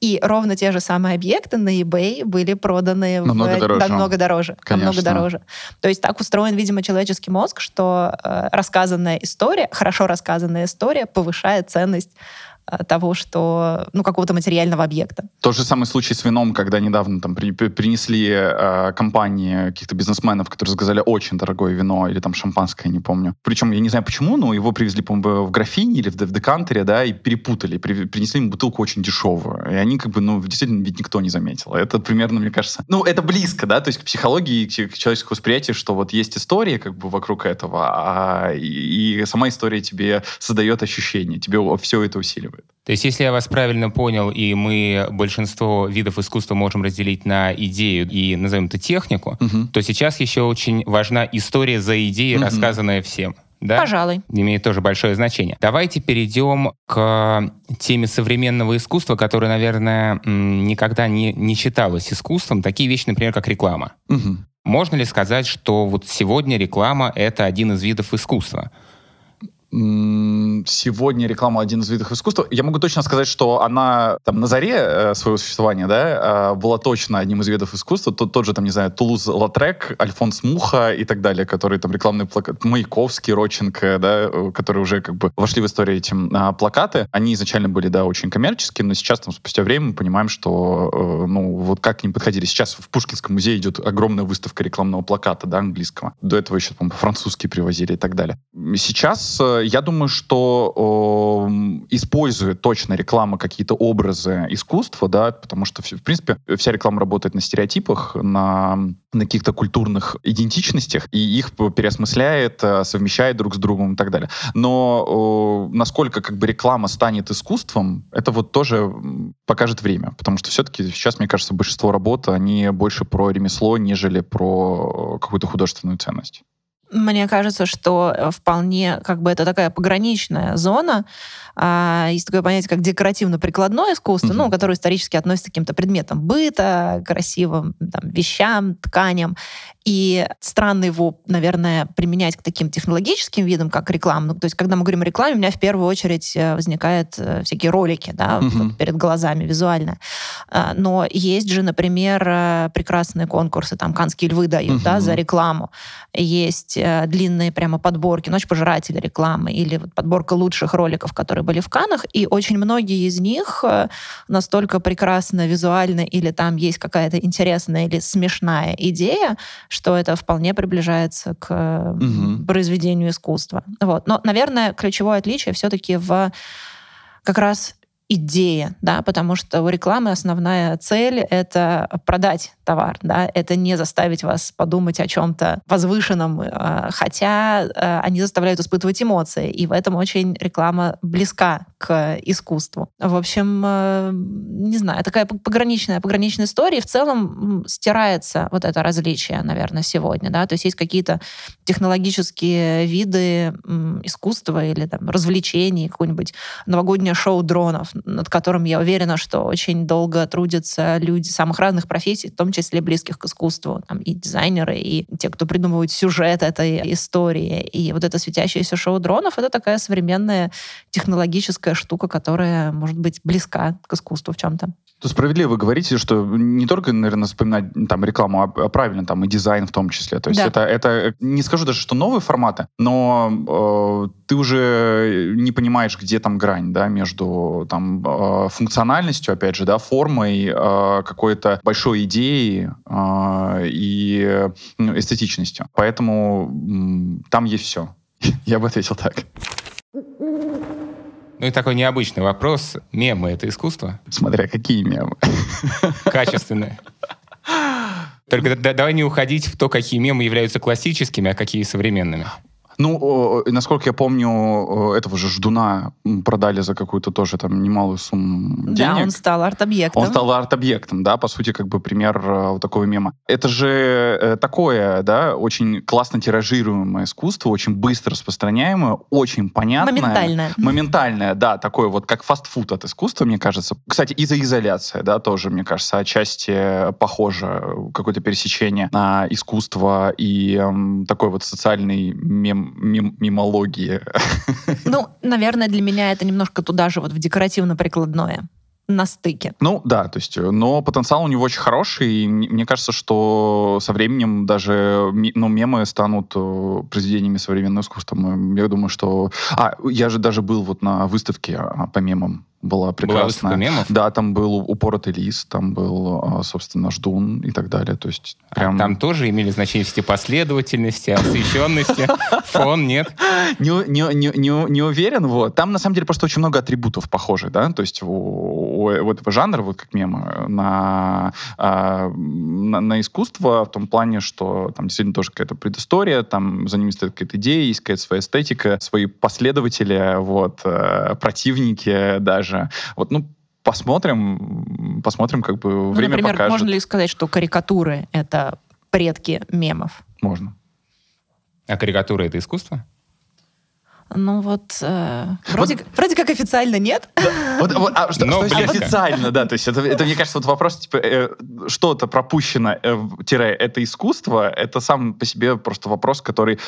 И ровно те же самые объекты на eBay были проданы намного в, дороже. намного дороже. Конечно. Намного дороже. То есть так устроен, видимо, человеческий мозг, что э, рассказанная история, хорошо рассказанная история повышает ценность того, что, ну, какого-то материального объекта. Тот же самый случай с вином, когда недавно там при, принесли э, компании каких-то бизнесменов, которые заказали очень дорогое вино или там шампанское, не помню. Причем я не знаю почему, но его привезли, по-моему, в графине или в, в декантере, да, и перепутали, при, принесли им бутылку очень дешевую. И они как бы, ну, действительно, ведь никто не заметил. Это примерно, мне кажется, ну, это близко, да, то есть к психологии, к, к человеческому восприятию, что вот есть история как бы вокруг этого, а и, и сама история тебе создает ощущение, тебе все это усиливает. То есть, если я вас правильно понял, и мы большинство видов искусства можем разделить на идею и, назовем это, технику, угу. то сейчас еще очень важна история за идеей, угу. рассказанная всем. Да? Пожалуй. Имеет тоже большое значение. Давайте перейдем к теме современного искусства, которое, наверное, никогда не, не считалось искусством. Такие вещи, например, как реклама. Угу. Можно ли сказать, что вот сегодня реклама — это один из видов искусства? Сегодня реклама один из видов искусства. Я могу точно сказать, что она там на заре э, своего существования, да, э, была точно одним из видов искусства. Тот, тот же, там, не знаю, Тулуз Латрек, Альфонс Муха и так далее, которые там рекламные плакаты, Маяковский, Родченко, да, э, которые уже как бы вошли в историю эти э, плакаты. Они изначально были, да, очень коммерческие, но сейчас там спустя время мы понимаем, что, э, ну, вот как к ним подходили. Сейчас в Пушкинском музее идет огромная выставка рекламного плаката, да, английского. До этого еще, по-моему, французский привозили и так далее. Сейчас я думаю, что э, использует точно реклама какие-то образы искусства, да, потому что, в принципе, вся реклама работает на стереотипах, на, на каких-то культурных идентичностях, и их переосмысляет, э, совмещает друг с другом и так далее. Но э, насколько как бы реклама станет искусством, это вот тоже покажет время, потому что все-таки сейчас, мне кажется, большинство работ, они больше про ремесло, нежели про какую-то художественную ценность. Мне кажется, что э, вполне как бы это такая пограничная зона. А, есть такое понятие, как декоративно-прикладное искусство, mm-hmm. ну, которое исторически относится к каким-то предметам быта, красивым там, вещам, тканям. И странно его, наверное, применять к таким технологическим видам, как реклама. Ну, то есть, когда мы говорим о рекламе, у меня в первую очередь э, возникают э, всякие ролики да, mm-hmm. вот перед глазами визуально. А, но есть же, например, э, прекрасные конкурсы, там «Канские львы» дают mm-hmm. да, за рекламу. Есть длинные прямо подборки «Ночь пожирателя» рекламы или вот подборка лучших роликов, которые были в Канах, и очень многие из них настолько прекрасно визуально или там есть какая-то интересная или смешная идея, что это вполне приближается к угу. произведению искусства. Вот. Но, наверное, ключевое отличие все-таки в как раз идея, да, потому что у рекламы основная цель — это продать товар, да, это не заставить вас подумать о чем-то возвышенном, э, хотя э, они заставляют испытывать эмоции, и в этом очень реклама близка к искусству. В общем, э, не знаю, такая пограничная, пограничная история, и в целом стирается вот это различие, наверное, сегодня, да, то есть есть какие-то технологические виды искусства или там развлечений, какое-нибудь новогоднее шоу дронов, над которым я уверена, что очень долго трудятся люди самых разных профессий, в том числе близких к искусству, там, и дизайнеры, и те, кто придумывают сюжет этой истории. И вот это светящееся шоу дронов — это такая современная технологическая штука, которая может быть близка к искусству в чем-то. То справедливо вы говорите, что не только, наверное, вспоминать там рекламу, а, а правильно там и дизайн в том числе. То есть да. это, это не скажу даже, что новые форматы, но э, ты уже не понимаешь, где там грань, да, между там э, функциональностью, опять же, да, формой, э, какой-то большой идеей э, и ну, эстетичностью. Поэтому э, там есть все. Я бы ответил так. Ну и такой необычный вопрос. Мемы — это искусство? Смотря какие мемы. Качественные. Только да, давай не уходить в то, какие мемы являются классическими, а какие современными. Ну, насколько я помню, этого же ждуна продали за какую-то тоже там немалую сумму денег. Да, он стал арт-объектом. Он стал арт-объектом, да, по сути, как бы пример э, вот такого мема. Это же э, такое, да, очень классно тиражируемое искусство, очень быстро распространяемое, очень понятное. Моментальное. Моментальное, да, такое вот, как фастфуд от искусства, мне кажется. Кстати, изоизоляция, да, тоже, мне кажется, отчасти похоже, какое-то пересечение на искусство и эм, такой вот социальный мем мем, мемологии. Ну, наверное, для меня это немножко туда же, вот в декоративно-прикладное на стыке. Ну да, то есть, но потенциал у него очень хороший, и мне кажется, что со временем даже ну, мемы станут э, произведениями современного искусства. Я думаю, что... А, я же даже был вот на выставке а, по мемам была прекрасная. Была мемов? Да, там был упоротый лист, там был, а, собственно, ждун и так далее. То есть а прям... А там тоже имели значение все последовательности, освещенности, фон, нет? Не, не, не, не, не уверен, вот. Там, на самом деле, просто очень много атрибутов похожих, да, то есть у, у, у этого жанра, вот как мемы, на, а, на, на искусство в том плане, что там действительно тоже какая-то предыстория, там за ними стоит какая-то идея, есть какая-то своя эстетика, свои последователи, вот, э, противники даже, же. Вот, ну, посмотрим, посмотрим, как бы ну, время например, покажет. можно ли сказать, что карикатуры — это предки мемов? Можно. А карикатура — это искусство? Ну вот, э, вроде, вот, вроде как официально нет. Вот, вот, а что, Но что официально, да, то есть это, это, мне кажется, вот вопрос, типа, э, что-то пропущено, э, тире, это искусство, это сам по себе просто вопрос, который,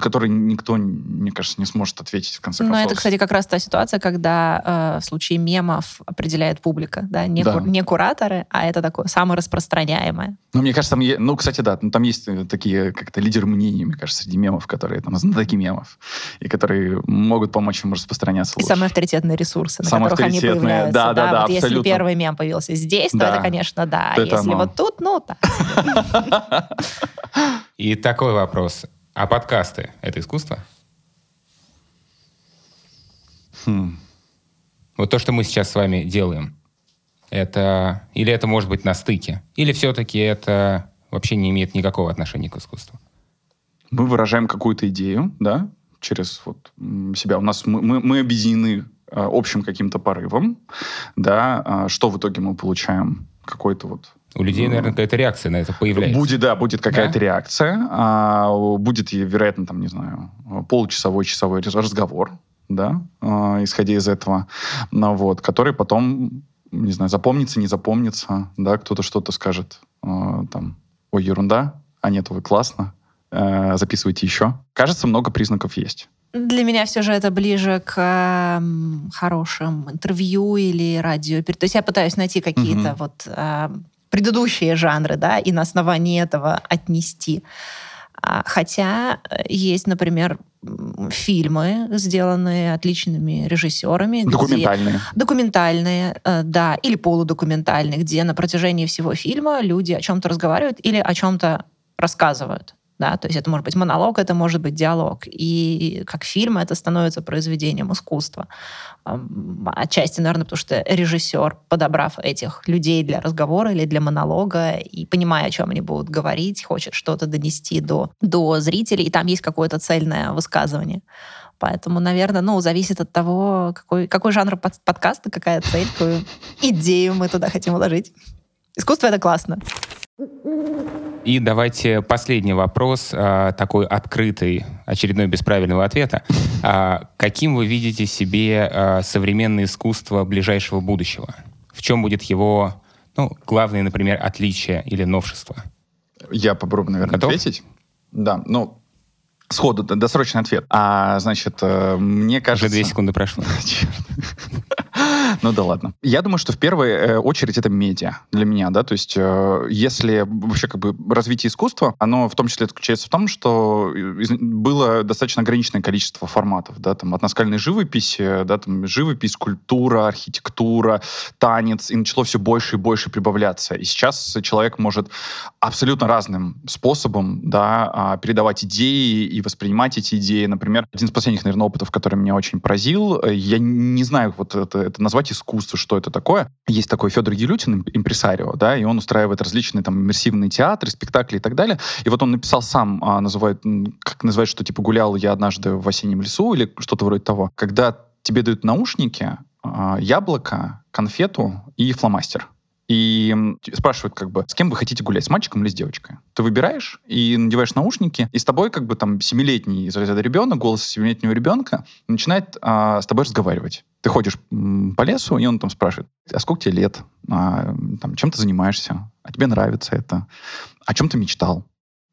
который никто, мне кажется, не сможет ответить в конце концов. Но это, кстати, как раз та ситуация, когда э, в случае мемов определяет публика, да, не, да. Кур, не кураторы, а это такое самое распространяемое. Ну, мне кажется, там, ну, кстати, да, ну, там есть такие как-то лидеры мнений, мне кажется, среди мемов, которые там знатоки мемов, и которые могут помочь им распространяться лучше. И самые авторитетные ресурсы, на самые которых они появляются. Да, да, да, да вот Если первый мем появился здесь, да. то это, конечно, да. Это если оно. вот тут, ну, так. И такой вопрос. А подкасты — это искусство? Хм. Вот то, что мы сейчас с вами делаем, это или это может быть на стыке, или все-таки это вообще не имеет никакого отношения к искусству? Мы выражаем какую-то идею, да, через вот себя. У нас мы, мы, мы объединены э, общим каким-то порывом, да, а что в итоге мы получаем? Какой-то вот у людей, ну, наверное, какая-то реакция на это появляется. Будет, да, будет какая-то да? реакция. А, будет, вероятно, там, не знаю, получасовой, часовой разговор, да, а, исходя из этого, ну, вот, который потом, не знаю, запомнится, не запомнится, да, кто-то что-то скажет, а, там, ой, ерунда, а нет, вы классно, Э, записывайте еще. Кажется, много признаков есть. Для меня все же это ближе к э, хорошим интервью или радио. То есть я пытаюсь найти какие-то угу. вот э, предыдущие жанры, да, и на основании этого отнести. А, хотя э, есть, например, фильмы, сделанные отличными режиссерами. Документальные. Где, документальные, э, да, или полудокументальные, где на протяжении всего фильма люди о чем-то разговаривают или о чем-то рассказывают да, то есть это может быть монолог, это может быть диалог, и как фильм это становится произведением искусства. Отчасти, наверное, потому что режиссер, подобрав этих людей для разговора или для монолога, и понимая, о чем они будут говорить, хочет что-то донести до, до зрителей, и там есть какое-то цельное высказывание. Поэтому, наверное, ну, зависит от того, какой, какой жанр под, подкаста, какая цель, какую идею мы туда хотим вложить. Искусство — это классно. И давайте последний вопрос, а, такой открытый, очередной без правильного ответа. А, каким вы видите себе а, современное искусство ближайшего будущего? В чем будет его, ну, главное, например, отличие или новшество? Я попробую, наверное, Готов? ответить. Да, ну, сходу, досрочный ответ. А, значит, э, мне кажется... Уже две секунды прошло. Ну да ладно. Я думаю, что в первую э, очередь это медиа для меня, да, то есть э, если вообще как бы развитие искусства, оно в том числе заключается в том, что было достаточно ограниченное количество форматов, да, там от наскальной живописи, да, там живопись, культура, архитектура, танец, и начало все больше и больше прибавляться. И сейчас человек может абсолютно разным способом, да, а, передавать идеи и воспринимать эти идеи. Например, один из последних, наверное, опытов, который меня очень поразил, э, я не знаю, вот это, это назвать познавать искусство, что это такое. Есть такой Федор Елютин, импресарио, да, и он устраивает различные там иммерсивные театры, спектакли и так далее. И вот он написал сам, а, называет, как называет, что типа гулял я однажды в осеннем лесу или что-то вроде того. Когда тебе дают наушники, а, яблоко, конфету и фломастер и спрашивают, как бы, с кем вы хотите гулять, с мальчиком или с девочкой? Ты выбираешь и надеваешь наушники, и с тобой, как бы, там, семилетний ребенок, голос семилетнего ребенка начинает а, с тобой разговаривать. Ты ходишь по лесу, и он там спрашивает, а сколько тебе лет? А, там, чем ты занимаешься? А тебе нравится это? О чем ты мечтал?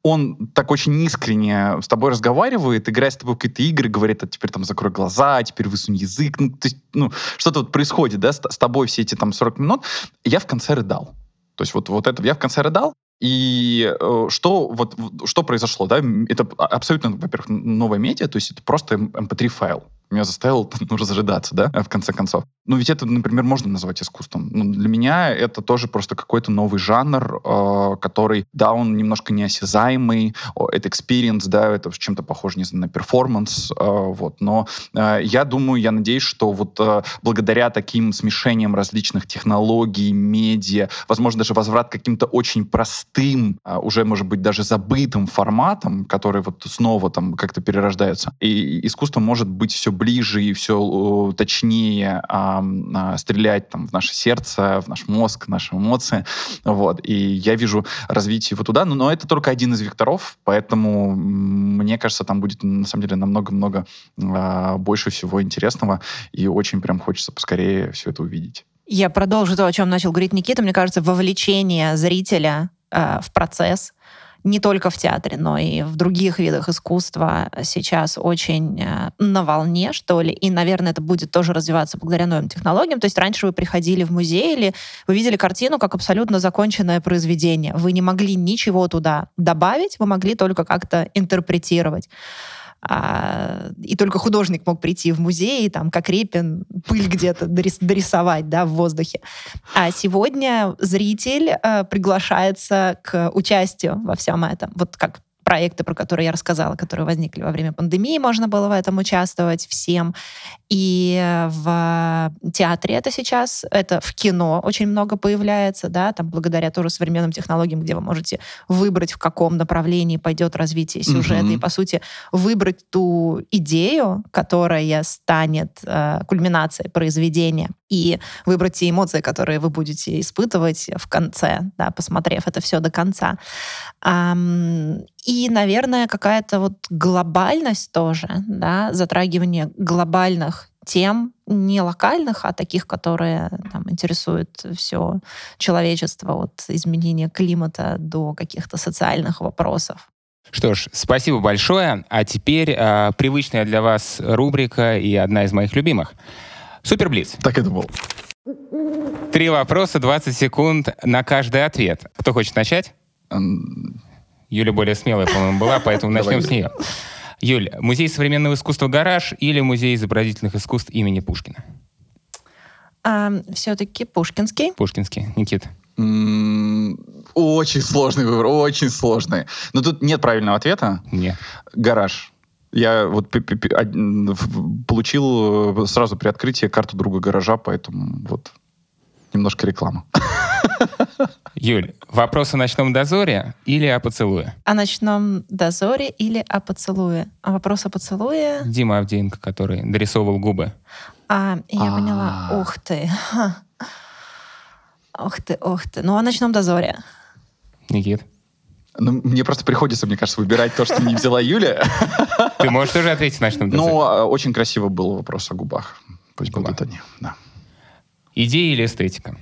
Он так очень искренне с тобой разговаривает, играет с тобой в какие-то игры, говорит, а теперь там закрой глаза, теперь высунь язык. Ну, то есть, ну что-то вот происходит, да, с, с тобой все эти там 40 минут. Я в конце рыдал. То есть вот, вот это, я в конце рыдал, и э, что, вот, что произошло, да, это абсолютно, во-первых, новая медиа, то есть это просто mp3 файл меня заставил ну, разрыдаться, да, в конце концов. Ну, ведь это, например, можно назвать искусством. Ну, для меня это тоже просто какой-то новый жанр, э, который, да, он немножко неосязаемый, это experience, да, это чем-то похоже, не знаю, на перформанс, э, вот. Но э, я думаю, я надеюсь, что вот э, благодаря таким смешениям различных технологий, медиа, возможно, даже возврат каким-то очень простым, э, уже, может быть, даже забытым форматам, которые вот снова там как-то перерождаются, и искусство может быть все ближе и все точнее а, а, стрелять там, в наше сердце, в наш мозг, в наши эмоции. Вот. И я вижу развитие его туда, но, но это только один из векторов, поэтому мне кажется, там будет на самом деле намного-много а, больше всего интересного, и очень прям хочется поскорее все это увидеть. Я продолжу то, о чем начал говорить Никита. Мне кажется, вовлечение зрителя э, в процесс не только в театре, но и в других видах искусства сейчас очень э, на волне, что ли. И, наверное, это будет тоже развиваться благодаря новым технологиям. То есть раньше вы приходили в музей или вы видели картину как абсолютно законченное произведение. Вы не могли ничего туда добавить, вы могли только как-то интерпретировать. А, и только художник мог прийти в музей, там, как Репин, пыль где-то дорисовать да, в воздухе. А сегодня зритель а, приглашается к участию во всем этом. Вот как проекты, про которые я рассказала, которые возникли во время пандемии, можно было в этом участвовать всем. И в театре это сейчас, это в кино очень много появляется, да, там благодаря тоже современным технологиям, где вы можете выбрать, в каком направлении пойдет развитие сюжета, mm-hmm. и, по сути, выбрать ту идею, которая станет э, кульминацией произведения, и выбрать те эмоции, которые вы будете испытывать в конце, да, посмотрев это все до конца. И, наверное, какая-то вот глобальность тоже, да, затрагивание глобальных тем, не локальных, а таких, которые там, интересуют все человечество от изменения климата до каких-то социальных вопросов. Что ж, спасибо большое. А теперь э, привычная для вас рубрика и одна из моих любимых. Суперблиц. Так и думал. Три вопроса, 20 секунд на каждый ответ. Кто хочет начать? Юля более смелая, по-моему, была, поэтому начнем с нее. Юль, музей современного искусства «Гараж» или музей изобразительных искусств имени Пушкина? А, все-таки Пушкинский. Пушкинский. Никит? Очень сложный выбор, очень сложный. Но тут нет правильного ответа. Нет. «Гараж». Я вот получил э, сразу при открытии карту друга гаража, поэтому вот немножко реклама. Юль, вопрос о ночном дозоре или о поцелуе? О ночном дозоре или о поцелуе? А вопрос о поцелуе? Дима Авдеенко, который дорисовывал губы. А, я поняла. А. Ух ты. Ух ты, ух ты. Ну, о ночном дозоре. Никит? Ну, мне просто приходится, мне кажется, выбирать то, что не взяла Юля. Ты можешь тоже ответить на дозоре? Ну, а, очень красиво был вопрос о губах. Пусть будут они, да. Идея или эстетика?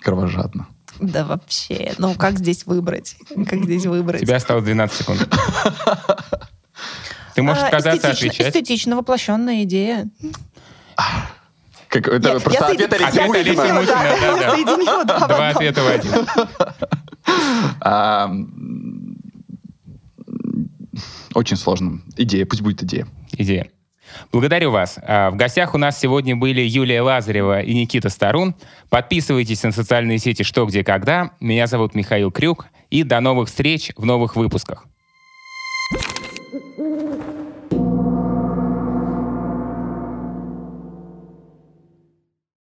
Кровожадно. Да вообще. Ну, как здесь выбрать? Как здесь выбрать? Тебя осталось 12 секунд. Ты можешь а, отказаться отвечать. Эстетично воплощенная идея. Как, это я, просто я ответ Олеся Мухина. Да, да, да. Два ответа в один. А, очень сложно. Идея, пусть будет идея. Идея. Благодарю вас. А, в гостях у нас сегодня были Юлия Лазарева и Никита Старун. Подписывайтесь на социальные сети «Что, где, когда». Меня зовут Михаил Крюк. И до новых встреч в новых выпусках.